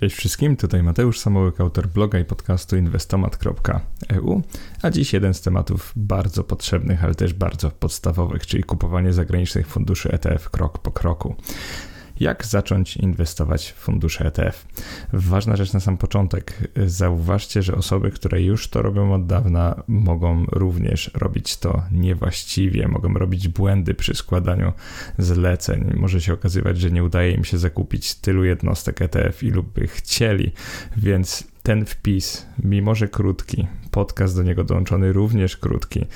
Cześć wszystkim, tutaj Mateusz Samołyk, autor bloga i podcastu inwestomat.eu, a dziś jeden z tematów bardzo potrzebnych, ale też bardzo podstawowych, czyli kupowanie zagranicznych funduszy ETF krok po kroku. Jak zacząć inwestować w fundusze ETF? Ważna rzecz na sam początek. Zauważcie, że osoby, które już to robią od dawna, mogą również robić to niewłaściwie, mogą robić błędy przy składaniu zleceń. Może się okazywać, że nie udaje im się zakupić tylu jednostek ETF, ilu by chcieli, więc ten wpis, mimo że krótki, podcast do niego dołączony również krótki,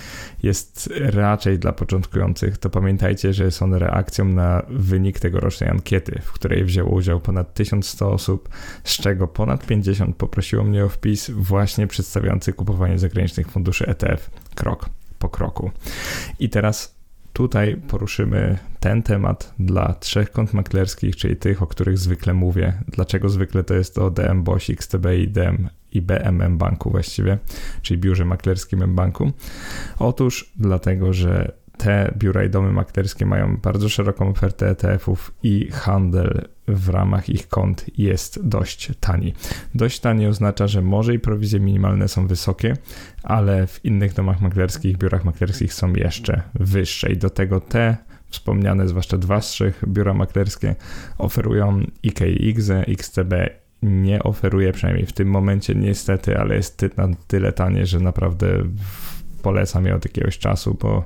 jest raczej dla początkujących, to pamiętajcie, że jest on reakcją na wynik tegorocznej ankiety, w której wzięło udział ponad 1100 osób, z czego ponad 50 poprosiło mnie o wpis właśnie przedstawiający kupowanie zagranicznych funduszy ETF krok po kroku. I teraz Tutaj poruszymy ten temat dla trzech kont maklerskich, czyli tych, o których zwykle mówię. Dlaczego zwykle to jest to DM BOŚ, XTB i DM i BMM Banku właściwie, czyli biurze maklerskim banku. Otóż dlatego, że te biura i domy maklerskie mają bardzo szeroką ofertę ETF-ów i handel w ramach ich kont jest dość tani. Dość tani oznacza, że może i prowizje minimalne są wysokie, ale w innych domach maklerskich, biurach maklerskich są jeszcze wyższe i do tego te wspomniane, zwłaszcza dwa z trzech biura maklerskie oferują IKX, XTB nie oferuje, przynajmniej w tym momencie niestety, ale jest na tyle tanie, że naprawdę polecam je od jakiegoś czasu, bo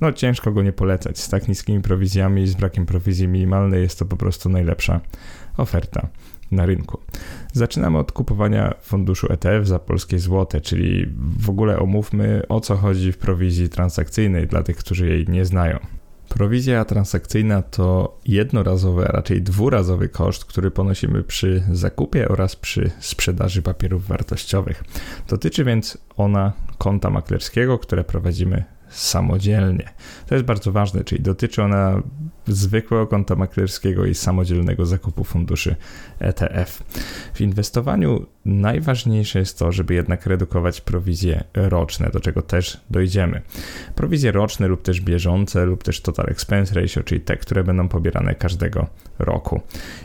no ciężko go nie polecać. Z tak niskimi prowizjami i z brakiem prowizji minimalnej jest to po prostu najlepsza oferta na rynku. Zaczynamy od kupowania funduszu ETF za polskie złote, czyli w ogóle omówmy o co chodzi w prowizji transakcyjnej dla tych, którzy jej nie znają. Prowizja transakcyjna to jednorazowy, a raczej dwurazowy koszt, który ponosimy przy zakupie oraz przy sprzedaży papierów wartościowych. Dotyczy więc ona konta maklerskiego, które prowadzimy samodzielnie. To jest bardzo ważne, czyli dotyczy ona zwykłego konta maklerskiego i samodzielnego zakupu funduszy ETF. W inwestowaniu najważniejsze jest to, żeby jednak redukować prowizje roczne, do czego też dojdziemy. Prowizje roczne lub też bieżące lub też total expense ratio, czyli te, które będą pobierane każdego roku.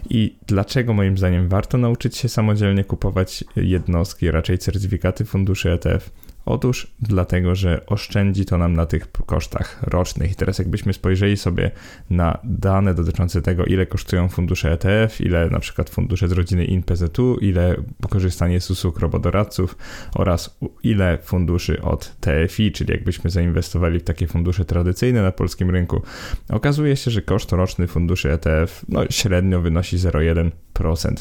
I dlaczego moim zdaniem warto nauczyć się samodzielnie kupować jednostki, raczej certyfikaty funduszy ETF? Otóż dlatego, że oszczędzi to nam na tych kosztach rocznych. I teraz jakbyśmy spojrzeli sobie na dane dotyczące tego, ile kosztują fundusze ETF, ile na przykład fundusze z rodziny INPZU, ile korzystanie z usług robodoradców oraz ile funduszy od TFI, czyli jakbyśmy zainwestowali w takie fundusze tradycyjne na polskim rynku, okazuje się, że koszt roczny funduszy ETF no, średnio wynosi 0,1%,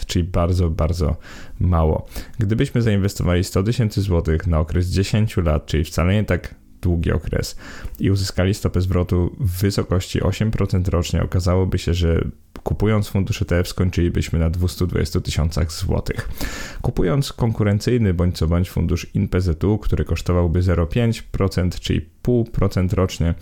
czyli bardzo, bardzo mało. Gdybyśmy zainwestowali 100 tysięcy złotych na okres 10 lat, czyli wcale nie tak długi okres i uzyskali stopę zwrotu w wysokości 8% rocznie, okazałoby się, że kupując fundusz ETF skończylibyśmy na 220 tysiącach złotych. Kupując konkurencyjny bądź co bądź fundusz INPZU, który kosztowałby 0,5%, czyli 0,5% rocznie,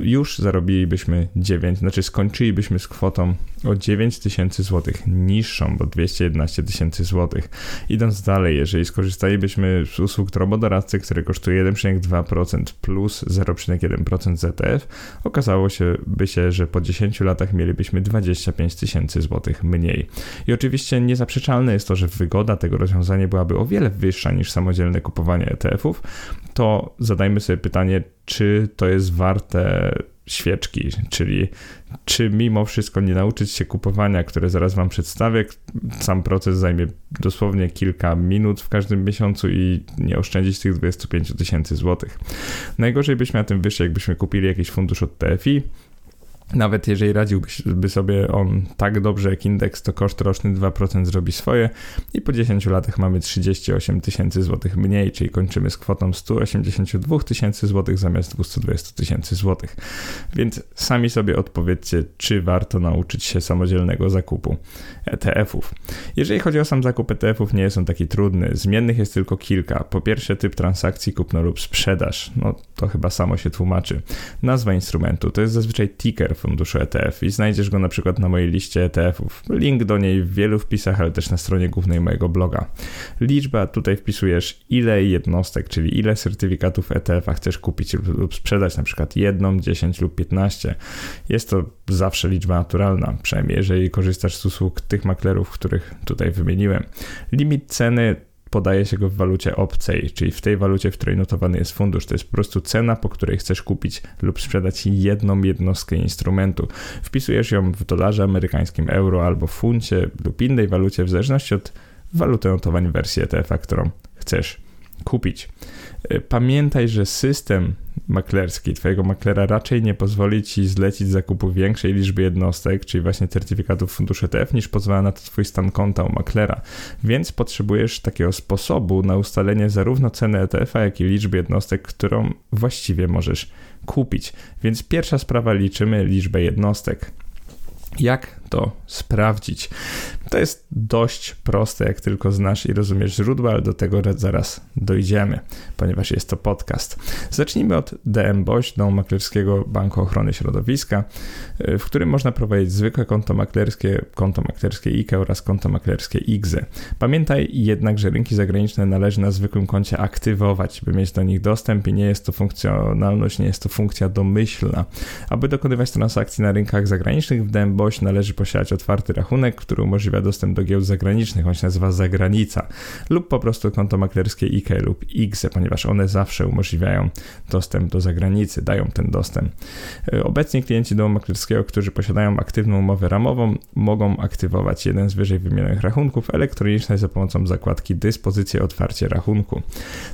już zarobilibyśmy 9, znaczy skończylibyśmy z kwotą o 9 tysięcy złotych niższą, bo 211 tysięcy złotych. Idąc dalej, jeżeli skorzystalibyśmy z usług robodoradcy, który kosztuje 1,2% plus 0,1% ZTF, okazało się by się, że po 10 latach mielibyśmy 25 tysięcy złotych mniej. I oczywiście niezaprzeczalne jest to, że wygoda tego rozwiązania byłaby o wiele wyższa niż samodzielne kupowanie ETF-ów, to zadajmy sobie pytanie, czy to jest warte świeczki, czyli czy mimo wszystko nie nauczyć się kupowania, które zaraz Wam przedstawię. Sam proces zajmie dosłownie kilka minut w każdym miesiącu i nie oszczędzić tych 25 tysięcy złotych. Najgorzej byśmy na tym wyszli, jakbyśmy kupili jakiś fundusz od TFI, nawet jeżeli radziłby sobie on tak dobrze jak indeks, to koszt roczny 2% zrobi swoje i po 10 latach mamy 38 tysięcy złotych mniej, czyli kończymy z kwotą 182 tysięcy złotych zamiast 220 tysięcy złotych. Więc sami sobie odpowiedzcie, czy warto nauczyć się samodzielnego zakupu ETF-ów. Jeżeli chodzi o sam zakup ETF-ów, nie jest on taki trudny. Zmiennych jest tylko kilka. Po pierwsze typ transakcji kupno lub sprzedaż. No to chyba samo się tłumaczy. Nazwa instrumentu to jest zazwyczaj ticker funduszu ETF i znajdziesz go na przykład na mojej liście ETF-ów. Link do niej w wielu wpisach, ale też na stronie głównej mojego bloga. Liczba, tutaj wpisujesz ile jednostek, czyli ile certyfikatów ETF-a chcesz kupić lub sprzedać, na przykład jedną, 10 lub 15. Jest to zawsze liczba naturalna, przynajmniej jeżeli korzystasz z usług tych maklerów, których tutaj wymieniłem. Limit ceny podaje się go w walucie obcej, czyli w tej walucie, w której notowany jest fundusz. To jest po prostu cena, po której chcesz kupić lub sprzedać jedną jednostkę instrumentu. Wpisujesz ją w dolarze amerykańskim, euro albo funcie lub innej walucie, w zależności od waluty notowań wersji ETF-a, którą chcesz kupić. Y, pamiętaj, że system maklerski twojego maklera raczej nie pozwoli ci zlecić zakupu większej liczby jednostek, czyli właśnie certyfikatów funduszy ETF, niż pozwala na to twój stan konta u maklera. Więc potrzebujesz takiego sposobu na ustalenie zarówno ceny ETF-a, jak i liczby jednostek, którą właściwie możesz kupić. Więc pierwsza sprawa liczymy liczbę jednostek. Jak to sprawdzić? To jest dość proste, jak tylko znasz i rozumiesz źródła, ale do tego zaraz dojdziemy, ponieważ jest to podcast. Zacznijmy od DM Boś, Domu Maklerskiego Banku Ochrony Środowiska, y, w którym można prowadzić zwykłe konto maklerskie, konto maklerskie IKE oraz konto maklerskie IGZE. Pamiętaj jednak, że rynki zagraniczne należy na zwykłym koncie aktywować, by mieć do nich dostęp i nie jest to funkcjonalność, nie jest to funkcja domyślna. Aby dokonywać transakcji na rynkach zagranicznych w DM Boś należy posiadać otwarty rachunek, który umożliwia dostęp do giełd zagranicznych, on się nazywa zagranica, lub po prostu konto maklerskie IKE lub IGZE, ponieważ one zawsze umożliwiają dostęp do zagranicy, dają ten dostęp. E, obecnie klienci domu maklerskiego, którzy posiadają aktywną umowę ramową, mogą aktywować jeden z wyżej wymienionych rachunków elektronicznych za pomocą zakładki dyspozycje otwarcie rachunku.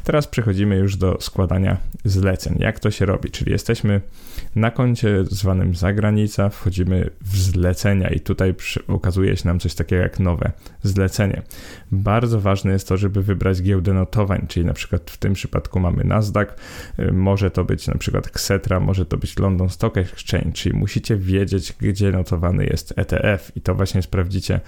Teraz przechodzimy już do składania zleceń. Jak to się robi? Czyli jesteśmy na koncie zwanym zagranica, wchodzimy w zlecenia i tutaj okazuje się nam coś takiego jak nowe zlecenie. Bardzo ważne jest to, żeby wybrać giełdę notowań, czyli na przykład w tym przypadku mamy Nasdaq, y, może to być na przykład Xetra, może to być London Stock Exchange, czyli musicie wiedzieć, gdzie notowany jest ETF i to właśnie sprawdzicie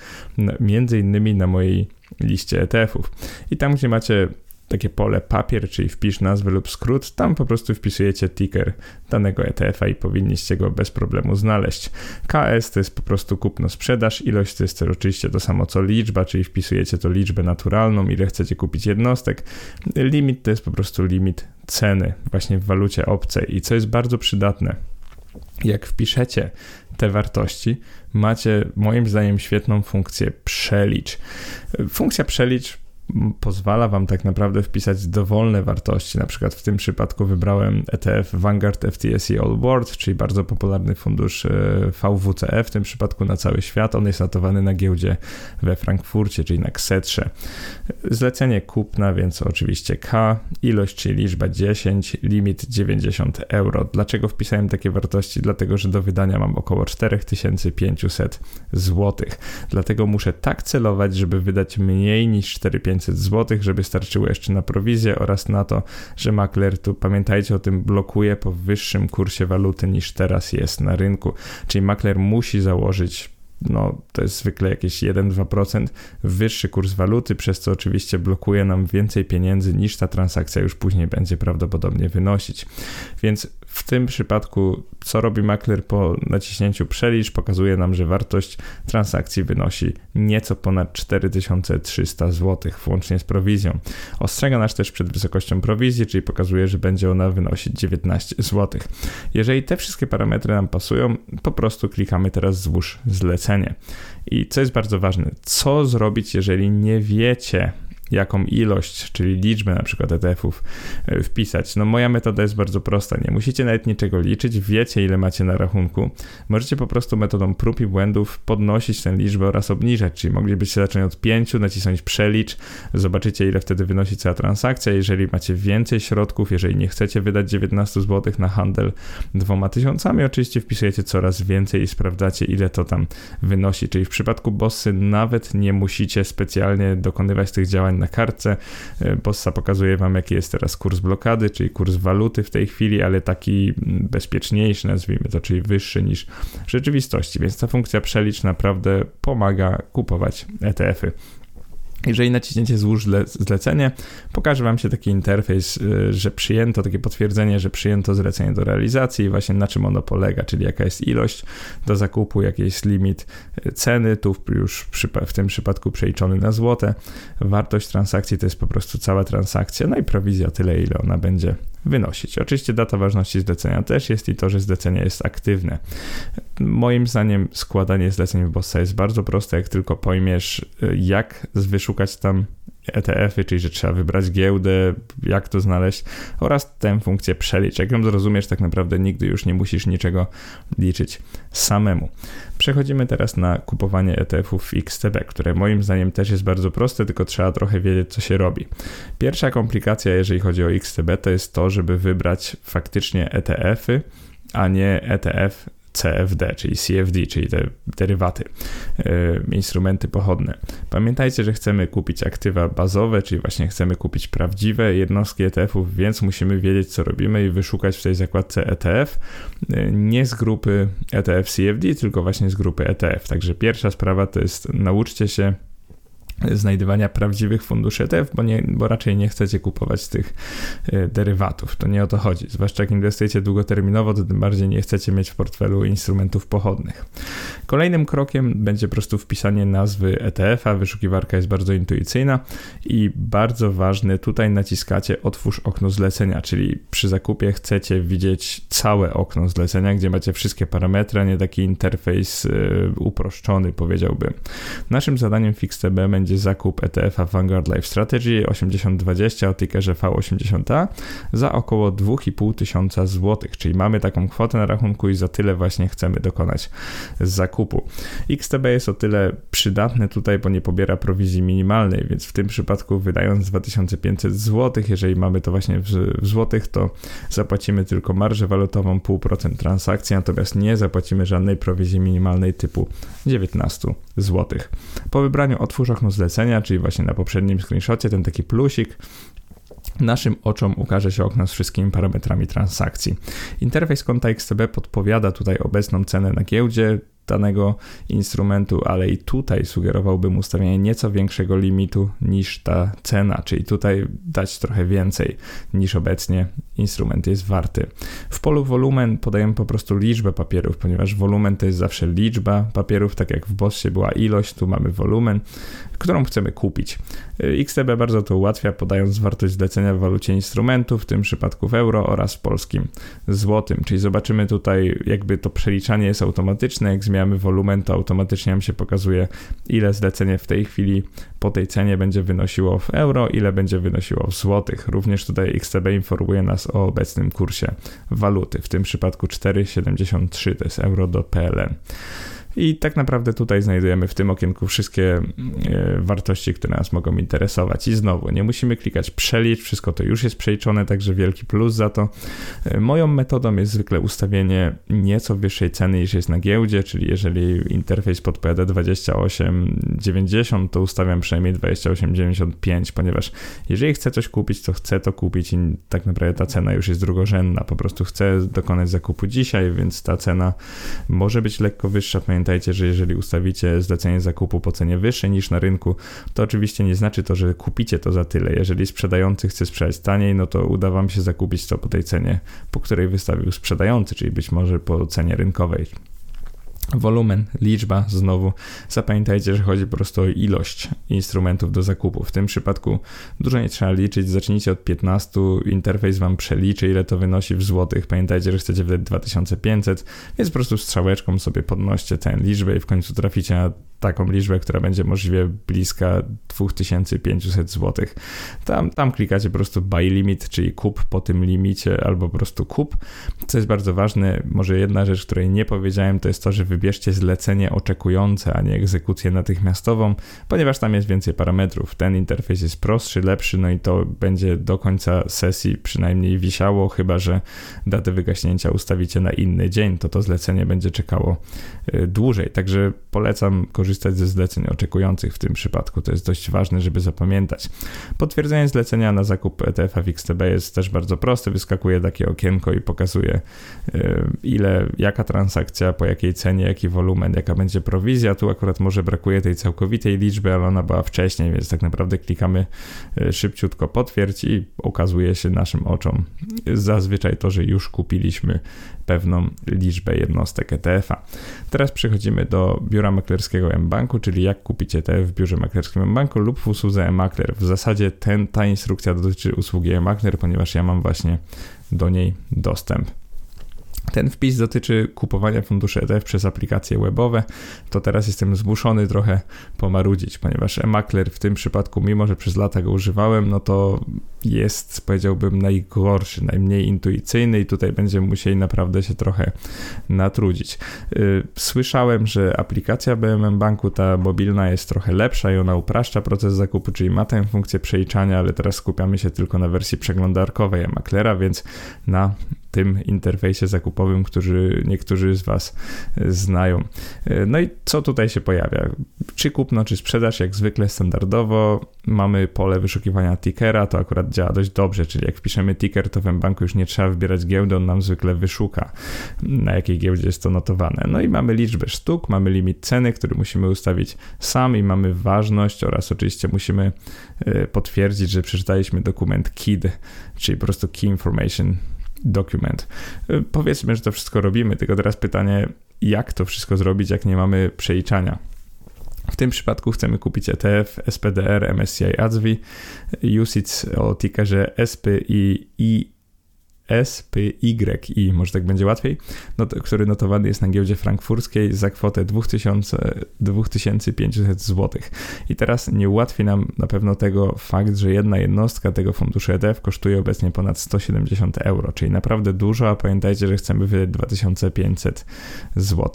między innymi na mojej liście ETF-ów. I tam, gdzie macie takie pole papier, czyli wpisz nazwę lub skrót, tam po prostu wpisujecie ticker danego ETF-a i powinniście go bez problemu znaleźć. KS to jest po prostu kupno-sprzedaż, ilość to jest oczywiście to samo co liczba, czyli wpisujecie to liczbę naturalną, ile chcecie kupić jednostek. Limit to jest po prostu limit ceny właśnie w walucie obcej i co jest bardzo przydatne, jak wpiszecie te wartości, macie moim zdaniem świetną funkcję przelicz. Funkcja przelicz pozwala Wam tak naprawdę wpisać dowolne wartości. Na przykład w tym przypadku wybrałem ETF Vanguard FTSE All World, czyli bardzo popularny fundusz e, VWCF, w tym przypadku na cały świat. On jest notowany na giełdzie we Frankfurcie, czyli na Ksetrze. Zlecenie kupna, więc oczywiście K, ilość, czyli liczba 10, limit 90 euro. Dlaczego wpisałem takie wartości? Dlatego, że do wydania mam około 4500 zł. Dlatego muszę tak celować, żeby wydać mniej niż 4500 500 zł, żeby starczyło jeszcze na prowizję oraz na to, że makler tu, pamiętajcie o tym, blokuje po wyższym kursie waluty niż teraz jest na rynku. Czyli makler musi założyć no, to jest zwykle jakieś 1-2% wyższy kurs waluty, przez co oczywiście blokuje nam więcej pieniędzy niż ta transakcja już później będzie prawdopodobnie wynosić. Więc w tym przypadku, co robi makler po naciśnięciu przelicz, pokazuje nam, że wartość transakcji wynosi nieco ponad 4300 zł, włącznie z prowizją. Ostrzega nas też przed wysokością prowizji, czyli pokazuje, że będzie ona wynosić 19 zł. Jeżeli te wszystkie parametry nam pasują, po prostu klikamy teraz złóż I co jest bardzo ważne, co zrobić, jeżeli nie wiecie, jaką ilość, czyli liczbę na przykład ETF-ów e, wpisać. No moja metoda jest bardzo prosta, nie musicie nawet niczego liczyć, wiecie ile macie na rachunku. Możecie po prostu metodą prób i błędów podnosić tę liczbę oraz obniżać, czyli moglibyście zacząć od 5, nacisnąć przelicz, zobaczycie ile wtedy wynosi cała transakcja, jeżeli macie więcej środków, jeżeli nie chcecie wydać 19 zł na handel dwoma tysiącami, oczywiście wpisujecie coraz więcej i sprawdzacie ile to tam wynosi, czyli w przypadku bossy nawet nie musicie specjalnie dokonywać tych działań na kartce. E, Bossa pokazuje Wam, jaki jest teraz kurs blokady, czyli kurs waluty w tej chwili, ale taki bezpieczniejszy, nazwijmy to, czyli wyższy niż w rzeczywistości. Więc ta funkcja przelicz naprawdę pomaga kupować ETF-y. Jeżeli naciśniecie złóż zlecenie, pokaże Wam się taki interfejs, y, że przyjęto, takie potwierdzenie, że przyjęto zlecenie do realizacji i właśnie na czym ono polega, czyli jaka jest ilość do zakupu, jaki jest limit y, ceny, tu już w tym przypadku przeliczony na złote. Wartość transakcji to jest po prostu cała transakcja, no i prowizja tyle, ile ona będzie wynosić. Oczywiście data ważności zlecenia też jest i to, że zlecenie jest aktywne. Moim zdaniem składanie zleceń w Bossa jest bardzo proste, jak tylko pojmiesz, y, jak wyszukać tam ETF-y, czyli że trzeba wybrać giełdę, jak to znaleźć oraz tę funkcję przelicz. Jak ją zrozumiesz, tak naprawdę nigdy już nie musisz niczego liczyć samemu. Przechodzimy teraz na kupowanie ETF-ów w XTB, które moim zdaniem też jest bardzo proste, tylko trzeba trochę wiedzieć, co się robi. Pierwsza komplikacja, jeżeli chodzi o XTB, to jest to, żeby wybrać faktycznie ETF-y, a nie ETF CFD, czyli CFD, czyli te derywaty, yy, instrumenty pochodne. Pamiętajcie, że chcemy kupić aktywa bazowe, czyli właśnie chcemy kupić prawdziwe jednostki ETF-ów, więc musimy wiedzieć, co robimy i wyszukać w tej zakładce ETF yy, nie z grupy ETF CFD, tylko właśnie z grupy ETF. Także pierwsza sprawa to jest nauczcie się znajdywania prawdziwych funduszy ETF, bo, nie, bo raczej nie chcecie kupować tych e, derywatów. To nie o to chodzi. Zwłaszcza jak inwestujecie długoterminowo, to tym bardziej nie chcecie mieć w portfelu instrumentów pochodnych. Kolejnym krokiem będzie po prostu wpisanie nazwy ETF-a. Wyszukiwarka jest bardzo intuicyjna i bardzo ważny, tutaj naciskacie otwórz okno zlecenia, czyli przy zakupie chcecie widzieć całe okno zlecenia, gdzie macie wszystkie parametry, a nie taki interfejs e, uproszczony, powiedziałbym. Naszym zadaniem w XTB będzie będzie zakup ETF-a Vanguard Life Strategy 8020 o tickerze V80A za około 2,5 tysiąca złotych, czyli mamy taką kwotę na rachunku i za tyle właśnie chcemy dokonać zakupu. XTB jest o tyle przydatny tutaj, bo nie pobiera prowizji minimalnej, więc w tym przypadku wydając 2500 zł, jeżeli mamy to właśnie w, w złotych, to zapłacimy tylko marżę walutową 0,5% transakcji, natomiast nie zapłacimy żadnej prowizji minimalnej typu 19 zł. Po wybraniu otwórz okno zlecenia, czyli właśnie na poprzednim screenshocie, ten taki plusik, naszym oczom ukaże się okno z wszystkimi parametrami transakcji. Interfejs konta XTB podpowiada tutaj obecną cenę na giełdzie, danego instrumentu, ale i tutaj sugerowałbym ustawienie nieco większego limitu niż ta cena, czyli tutaj dać trochę więcej niż obecnie instrument jest warty. W polu wolumen podajemy po prostu liczbę papierów, ponieważ wolumen to jest zawsze liczba papierów, tak jak w Bossie była ilość, tu mamy wolumen, którą chcemy kupić. XTB bardzo to ułatwia, podając wartość zlecenia w walucie instrumentu, w tym przypadku w euro oraz w polskim złotym, czyli zobaczymy tutaj jakby to przeliczanie jest automatyczne, jak zmiana zmieniamy wolumen, to automatycznie nam się pokazuje, ile zlecenie w tej chwili po tej cenie będzie wynosiło w euro, ile będzie wynosiło w złotych. Również tutaj XTB informuje nas o obecnym kursie waluty, w tym przypadku 4,73 to jest euro do PLN. I tak naprawdę tutaj znajdujemy w tym okienku wszystkie e, wartości, które nas mogą interesować. I znowu, nie musimy klikać przelicz, wszystko to już jest przeliczone, także wielki plus za to. E, moją metodą jest zwykle ustawienie nieco wyższej ceny niż jest na giełdzie, czyli jeżeli interfejs podpowiada 28,90, to ustawiam przynajmniej 28,95, ponieważ jeżeli chcę coś kupić, to chcę to kupić i tak naprawdę ta cena już jest drugorzędna. Po prostu chcę dokonać zakupu dzisiaj, więc ta cena może być lekko wyższa. Pamiętajcie, że jeżeli ustawicie zlecenie zakupu po cenie wyższej niż na rynku, to oczywiście nie znaczy to, że kupicie to za tyle. Jeżeli sprzedający chce sprzedać taniej, no to uda wam się zakupić to po tej cenie, po której wystawił sprzedający, czyli być może po cenie rynkowej. Wolumen, liczba, znowu zapamiętajcie, że chodzi po prostu o ilość instrumentów do zakupu. W tym przypadku dużo nie trzeba liczyć, zacznijcie od 15, interfejs wam przeliczy, ile to wynosi w złotych. Pamiętajcie, że chcecie wydać 2500, więc po prostu strzałeczką sobie podnoście tę liczbę i w końcu traficie na taką liczbę, która będzie możliwie bliska 2500 zł. Tam, tam klikacie po prostu buy limit, czyli kup po tym limicie, albo po prostu kup. Co jest bardzo ważne, może jedna rzecz, której nie powiedziałem, to jest to, że wybierzcie zlecenie oczekujące, a nie egzekucję natychmiastową, ponieważ tam jest więcej parametrów. Ten interfejs jest prostszy, lepszy, no i to będzie do końca sesji przynajmniej wisiało, chyba że datę wygaśnięcia ustawicie na inny dzień, to to zlecenie będzie czekało y, dłużej. Także polecam korzystać korzystać ze zleceń oczekujących w tym przypadku. To jest dość ważne, żeby zapamiętać. Potwierdzenie zlecenia na zakup ETF-a w XTB jest też bardzo proste. Wyskakuje takie okienko i pokazuje e, ile, jaka transakcja, po jakiej cenie, jaki wolumen, jaka będzie prowizja. Tu akurat może brakuje tej całkowitej liczby, ale ona była wcześniej, więc tak naprawdę klikamy e, szybciutko potwierdź i okazuje się naszym oczom zazwyczaj to, że już kupiliśmy pewną liczbę jednostek ETF-a. Teraz przechodzimy do biura maklerskiego mBanku, czyli jak kupić ETF w biurze maklerskim mBanku lub w usłudze mMakler. W zasadzie ten, ta instrukcja dotyczy usługi mMakler, ponieważ ja mam właśnie do niej dostęp. Ten wpis dotyczy kupowania funduszy ETF przez aplikacje webowe. To teraz jestem zmuszony trochę pomarudzić, ponieważ e-makler w tym przypadku, mimo że przez lata go używałem, no to jest, powiedziałbym, najgorszy, najmniej intuicyjny i tutaj będziemy musieli naprawdę się trochę natrudzić. Y, słyszałem, że aplikacja BMM Banku, ta mobilna, jest trochę lepsza i ona upraszcza proces zakupu, czyli ma tę funkcję przeliczania, ale teraz skupiamy się tylko na wersji przeglądarkowej e-maklera, więc na tym interfejsie zakupowym, który niektórzy z Was znają. No i co tutaj się pojawia? Czy kupno, czy sprzedaż, jak zwykle standardowo. Mamy pole wyszukiwania tickera, to akurat działa dość dobrze, czyli jak wpiszemy ticker, to w banku już nie trzeba wybierać giełdy, on nam zwykle wyszuka, na jakiej giełdzie jest to notowane. No i mamy liczbę sztuk, mamy limit ceny, który musimy ustawić sami, mamy ważność oraz oczywiście musimy e, potwierdzić, że przeczytaliśmy dokument KID, czyli po prostu Key Information dokument. Y, powiedzmy, że to wszystko robimy, tylko teraz pytanie, jak to wszystko zrobić, jak nie mamy przeliczania. W tym przypadku chcemy kupić ETF SPDR MSCI ADSWI UCITS o tickerze SPI SPYI, może tak będzie łatwiej, not, który notowany jest na giełdzie frankfurskiej za kwotę 2000, 2500 zł. I teraz nie ułatwi nam na pewno tego fakt, że jedna jednostka tego funduszu ETF kosztuje obecnie ponad 170 euro, czyli naprawdę dużo, a pamiętajcie, że chcemy wydać 2500 zł.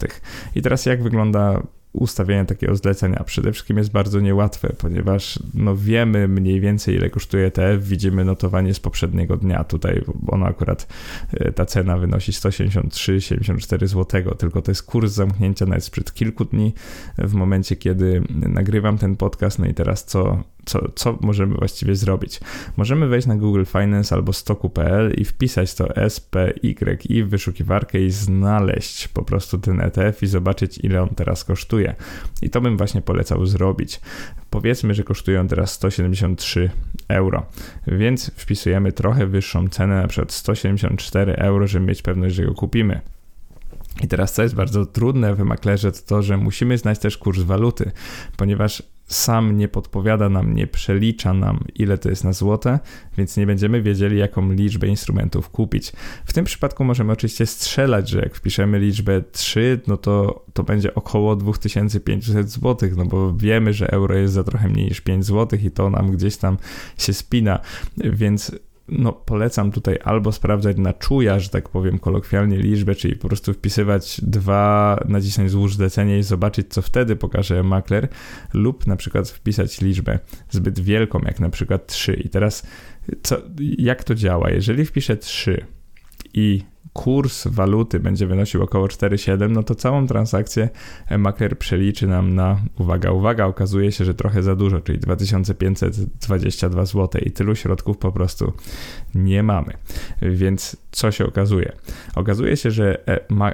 I teraz jak wygląda ustawienie takiego zlecenia przede wszystkim jest bardzo niełatwe, ponieważ no wiemy mniej więcej ile kosztuje ETF, widzimy notowanie z poprzedniego dnia. Tutaj ono akurat, e, ta cena wynosi 173,74 zł, tylko to jest kurs zamknięcia nawet sprzed kilku dni w momencie, kiedy nagrywam ten podcast. No i teraz co co, co możemy właściwie zrobić? Możemy wejść na Google Finance albo stoku.pl i wpisać to SPYI w wyszukiwarkę i znaleźć po prostu ten ETF i zobaczyć, ile on teraz kosztuje. I to bym właśnie polecał zrobić. Powiedzmy, że kosztuje on teraz 173 euro, więc wpisujemy trochę wyższą cenę, na przykład 174 euro, żeby mieć pewność, że go kupimy. I teraz, co jest bardzo trudne w maklerze, to to, że musimy znać też kurs waluty, ponieważ sam nie podpowiada nam, nie przelicza nam, ile to jest na złote, więc nie będziemy wiedzieli, jaką liczbę instrumentów kupić. W tym przypadku możemy oczywiście strzelać, że jak wpiszemy liczbę 3, no to to będzie około 2500 zł, no bo wiemy, że euro jest za trochę mniej niż 5 zł i to nam gdzieś tam się spina, więc no polecam tutaj albo sprawdzać na czuja, że tak powiem kolokwialnie liczbę, czyli po prostu wpisywać dwa, nacisnąć złóż zlecenie i zobaczyć, co wtedy pokaże makler, lub na przykład wpisać liczbę zbyt wielką, jak na przykład 3. I teraz co, jak to działa? Jeżeli wpiszę 3 i kurs waluty będzie wynosił około 4,7, no to całą transakcję makler przeliczy nam na, uwaga, uwaga, okazuje się, że trochę za dużo, czyli 2522 zł i tylu środków po prostu nie mamy. Więc co się okazuje? Okazuje się, że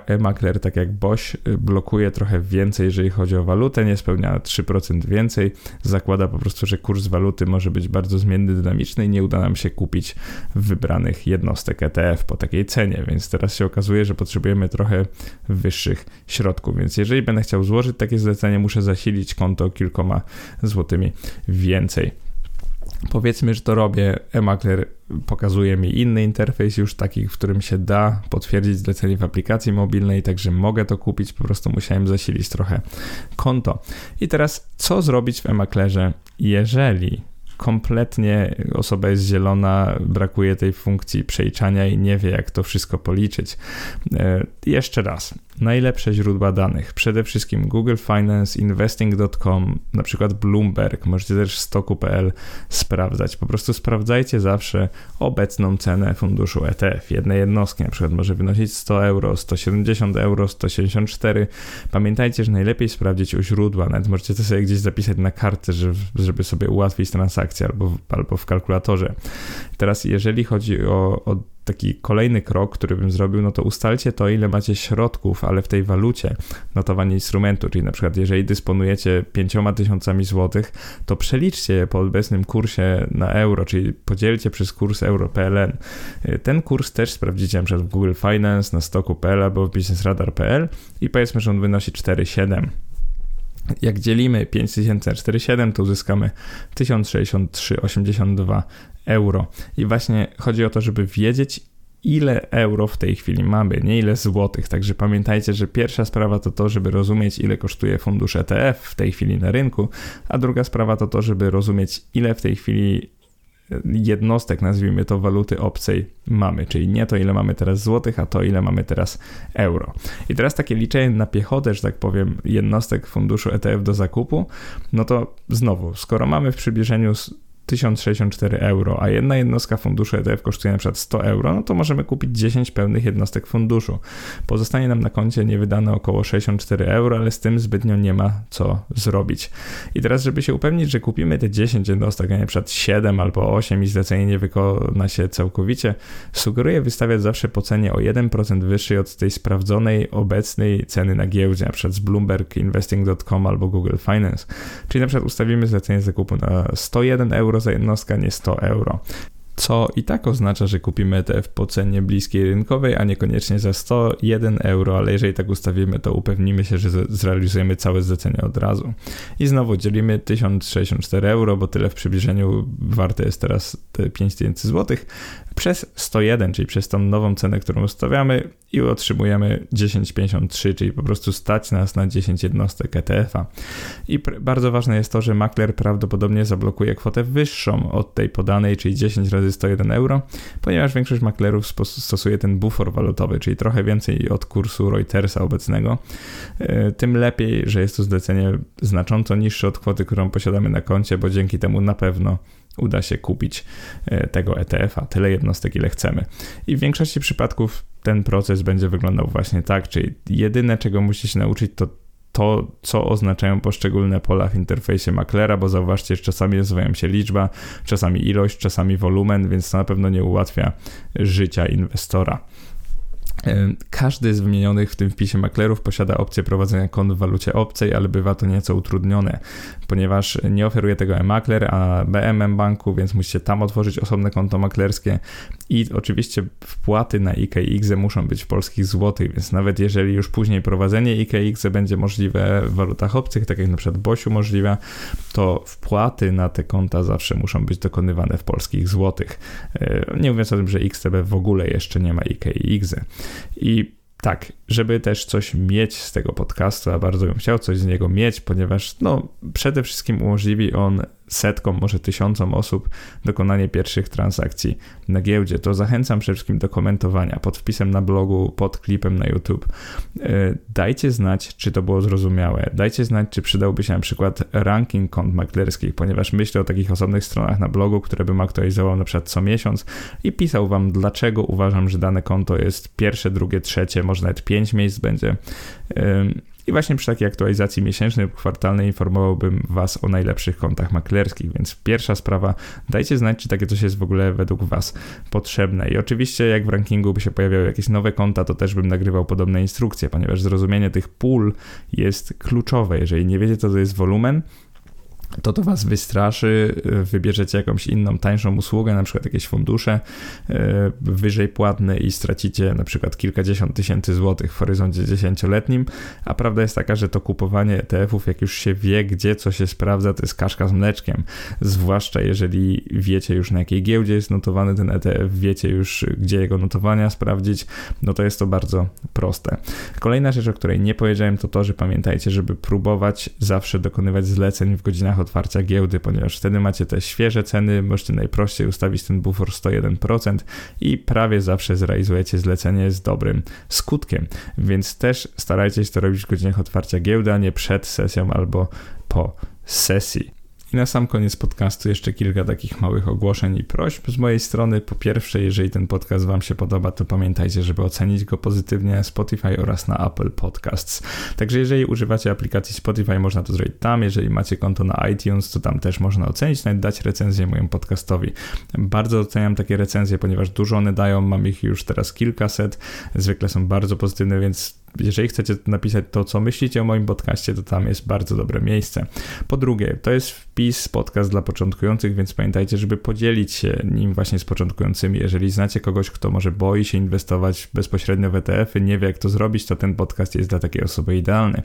e-makler, tak jak Boś, blokuje trochę więcej, jeżeli chodzi o walutę, nie spełnia 3% więcej, zakłada po prostu, że kurs waluty może być bardzo zmienny, dynamiczny i nie uda nam się kupić wybranych jednostek ETF po takiej cenie, więc teraz się okazuje, że potrzebujemy trochę wyższych środków, więc jeżeli będę chciał złożyć takie zlecenie, muszę zasilić konto kilkoma złotymi więcej. Powiedzmy, że to robię, eMakler pokazuje mi inny interfejs już taki, w którym się da potwierdzić zlecenie w aplikacji mobilnej, także mogę to kupić, po prostu musiałem zasilić trochę konto. I teraz co zrobić w eMaklerze, jeżeli kompletnie osoba jest zielona, brakuje tej funkcji przejczania i nie wie, jak to wszystko policzyć. E, jeszcze raz, najlepsze źródła danych. Przede wszystkim Google Finance, Investing.com, na przykład Bloomberg, możecie też stoku.pl sprawdzać. Po prostu sprawdzajcie zawsze obecną cenę funduszu ETF. Jednej jednostki na przykład może wynosić 100 euro, 170 euro, 174. Pamiętajcie, że najlepiej sprawdzić u źródła. Nawet możecie to sobie gdzieś zapisać na kartce, żeby sobie ułatwić transakcję albo, albo w kalkulatorze. Teraz jeżeli chodzi o, o taki kolejny krok, który bym zrobił, no to ustalcie to, ile macie środków, ale w tej walucie notowanie instrumentu, czyli na przykład jeżeli dysponujecie 5000 tysiącami złotych, to przeliczcie je po obecnym kursie na euro, czyli podzielcie przez kurs euro.pln. Ten kurs też sprawdzicie na przykład w Google Finance, na stoku.pl albo w businessradar.pl i powiedzmy, że on wynosi 4,7. Jak dzielimy 5000 na 4,7, to uzyskamy 1063,82 euro. I właśnie chodzi o to, żeby wiedzieć, ile euro w tej chwili mamy, nie ile złotych. Także pamiętajcie, że pierwsza sprawa to to, żeby rozumieć, ile kosztuje fundusz ETF w tej chwili na rynku, a druga sprawa to to, żeby rozumieć, ile w tej chwili jednostek, nazwijmy to waluty obcej, mamy, czyli nie to, ile mamy teraz złotych, a to, ile mamy teraz euro. I teraz takie liczenie na piechotę, że tak powiem, jednostek funduszu ETF do zakupu, no to znowu, skoro mamy w przybliżeniu 1064 euro, a jedna jednostka funduszu ETF kosztuje przykład 100 euro, no to możemy kupić 10 pełnych jednostek funduszu. Pozostanie nam na koncie niewydane około 64 euro, ale z tym zbytnio nie ma co zrobić. I teraz, żeby się upewnić, że kupimy te 10 jednostek, a nie przykład 7 albo 8 i zlecenie nie wykona się całkowicie, sugeruję wystawiać zawsze po cenie o 1% wyższej od tej sprawdzonej obecnej ceny na giełdzie, na przykład z Bloomberg, Investing.com albo Google Finance. Czyli na przykład ustawimy zlecenie zakupu na 101 euro, euro za jednostkę, nie 100 euro co i tak oznacza, że kupimy ETF po cenie bliskiej rynkowej, a niekoniecznie za 101 euro, ale jeżeli tak ustawimy, to upewnimy się, że zrealizujemy całe zlecenie od razu. I znowu dzielimy 1064 euro, bo tyle w przybliżeniu warte jest teraz te 5000 zł, przez 101, czyli przez tą nową cenę, którą ustawiamy i otrzymujemy 10,53, czyli po prostu stać nas na 10 jednostek ETF-a. I bardzo ważne jest to, że makler prawdopodobnie zablokuje kwotę wyższą od tej podanej, czyli 10 razy 101 euro, ponieważ większość maklerów stosuje ten bufor walutowy, czyli trochę więcej od kursu Reutersa obecnego. E, tym lepiej, że jest to zlecenie znacząco niższe od kwoty, którą posiadamy na koncie, bo dzięki temu na pewno uda się kupić e, tego ETF-a, tyle jednostek, ile chcemy. I w większości przypadków ten proces będzie wyglądał właśnie tak, czyli jedyne, czego musicie się nauczyć, to to, co oznaczają poszczególne pola w interfejsie Maclera, bo zauważcie, że czasami nazywają się liczba, czasami ilość, czasami wolumen, więc to na pewno nie ułatwia życia inwestora. Każdy z wymienionych w tym wpisie maklerów posiada opcję prowadzenia kont w walucie obcej, ale bywa to nieco utrudnione, ponieważ nie oferuje tego e-makler, a BMM banku, więc musicie tam otworzyć osobne konto maklerskie i oczywiście wpłaty na IKX muszą być w polskich złotych, więc nawet jeżeli już później prowadzenie IKX będzie możliwe w walutach obcych, tak jak na przykład Bosiu możliwe, to wpłaty na te konta zawsze muszą być dokonywane w polskich złotych. E, nie mówiąc o tym, że XTB w ogóle jeszcze nie ma IKX. I tak, żeby też coś mieć z tego podcastu, a bardzo bym chciał coś z niego mieć, ponieważ no, przede wszystkim umożliwi on setkom, może tysiącom osób dokonanie pierwszych transakcji na giełdzie, to zachęcam przede wszystkim do komentowania pod wpisem na blogu, pod klipem na YouTube. E, dajcie znać, czy to było zrozumiałe. Dajcie znać, czy przydałby się na przykład ranking kont maklerskich, ponieważ myślę o takich osobnych stronach na blogu, które bym aktualizował na przykład co miesiąc i pisał wam, dlaczego uważam, że dane konto jest pierwsze, drugie, trzecie, może nawet pięć miejsc będzie. I właśnie przy takiej aktualizacji miesięcznej lub kwartalnej informowałbym Was o najlepszych kontach maklerskich. Więc pierwsza sprawa, dajcie znać, czy takie coś jest w ogóle według Was potrzebne. I oczywiście, jak w rankingu by się pojawiały jakieś nowe konta, to też bym nagrywał podobne instrukcje, ponieważ zrozumienie tych pól jest kluczowe. Jeżeli nie wiecie, co to jest wolumen, to to was wystraszy, wybierzecie jakąś inną, tańszą usługę, na przykład jakieś fundusze e, wyżej płatne i stracicie na przykład kilkadziesiąt tysięcy złotych w horyzoncie dziesięcioletnim, a prawda jest taka, że to kupowanie ETF-ów, jak już się wie, gdzie co się sprawdza, to jest kaszka z mleczkiem, zwłaszcza jeżeli wiecie już na jakiej giełdzie jest notowany ten ETF, wiecie już gdzie jego notowania sprawdzić, no to jest to bardzo proste. Kolejna rzecz, o której nie powiedziałem, to to, że pamiętajcie, żeby próbować zawsze dokonywać zleceń w godzinach otwarcia giełdy, ponieważ wtedy macie te świeże ceny, możecie najprościej ustawić ten bufor 101% i prawie zawsze zrealizujecie zlecenie z dobrym skutkiem. Więc też starajcie się to robić w godzinach otwarcia giełdy, a nie przed sesją albo po sesji. I na sam koniec podcastu jeszcze kilka takich małych ogłoszeń i prośb z mojej strony. Po pierwsze, jeżeli ten podcast Wam się podoba, to pamiętajcie, żeby ocenić go pozytywnie na Spotify oraz na Apple Podcasts. Także jeżeli używacie aplikacji Spotify, można to zrobić tam. Jeżeli macie konto na iTunes, to tam też można ocenić, nawet dać recenzję mojemu podcastowi. Bardzo oceniam takie recenzje, ponieważ dużo one dają, mam ich już teraz kilkaset, zwykle są bardzo pozytywne, więc jeżeli chcecie napisać to, co myślicie o moim podcaście, to tam jest bardzo dobre miejsce. Po drugie, to jest wpis, podcast dla początkujących, więc pamiętajcie, żeby podzielić się nim właśnie z początkującymi. Jeżeli znacie kogoś, kto może boi się inwestować bezpośrednio w ETF-y, nie wie jak to zrobić, to ten podcast jest dla takiej osoby idealny.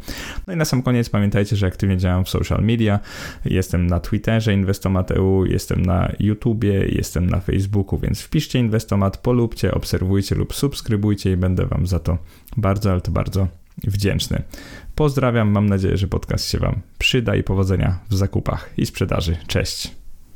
No i na sam koniec pamiętajcie, że aktywnie działam w social media. Jestem na Twitterze Inwestomat.eu, jestem na YouTubie, jestem na Facebooku, więc wpiszcie Inwestomat, polubcie, obserwujcie lub subskrybujcie i będę Wam za to bardzo, ale to bardzo wdzięczny. Pozdrawiam, mam nadzieję, że podcast się Wam przyda i powodzenia w zakupach i sprzedaży. Cześć.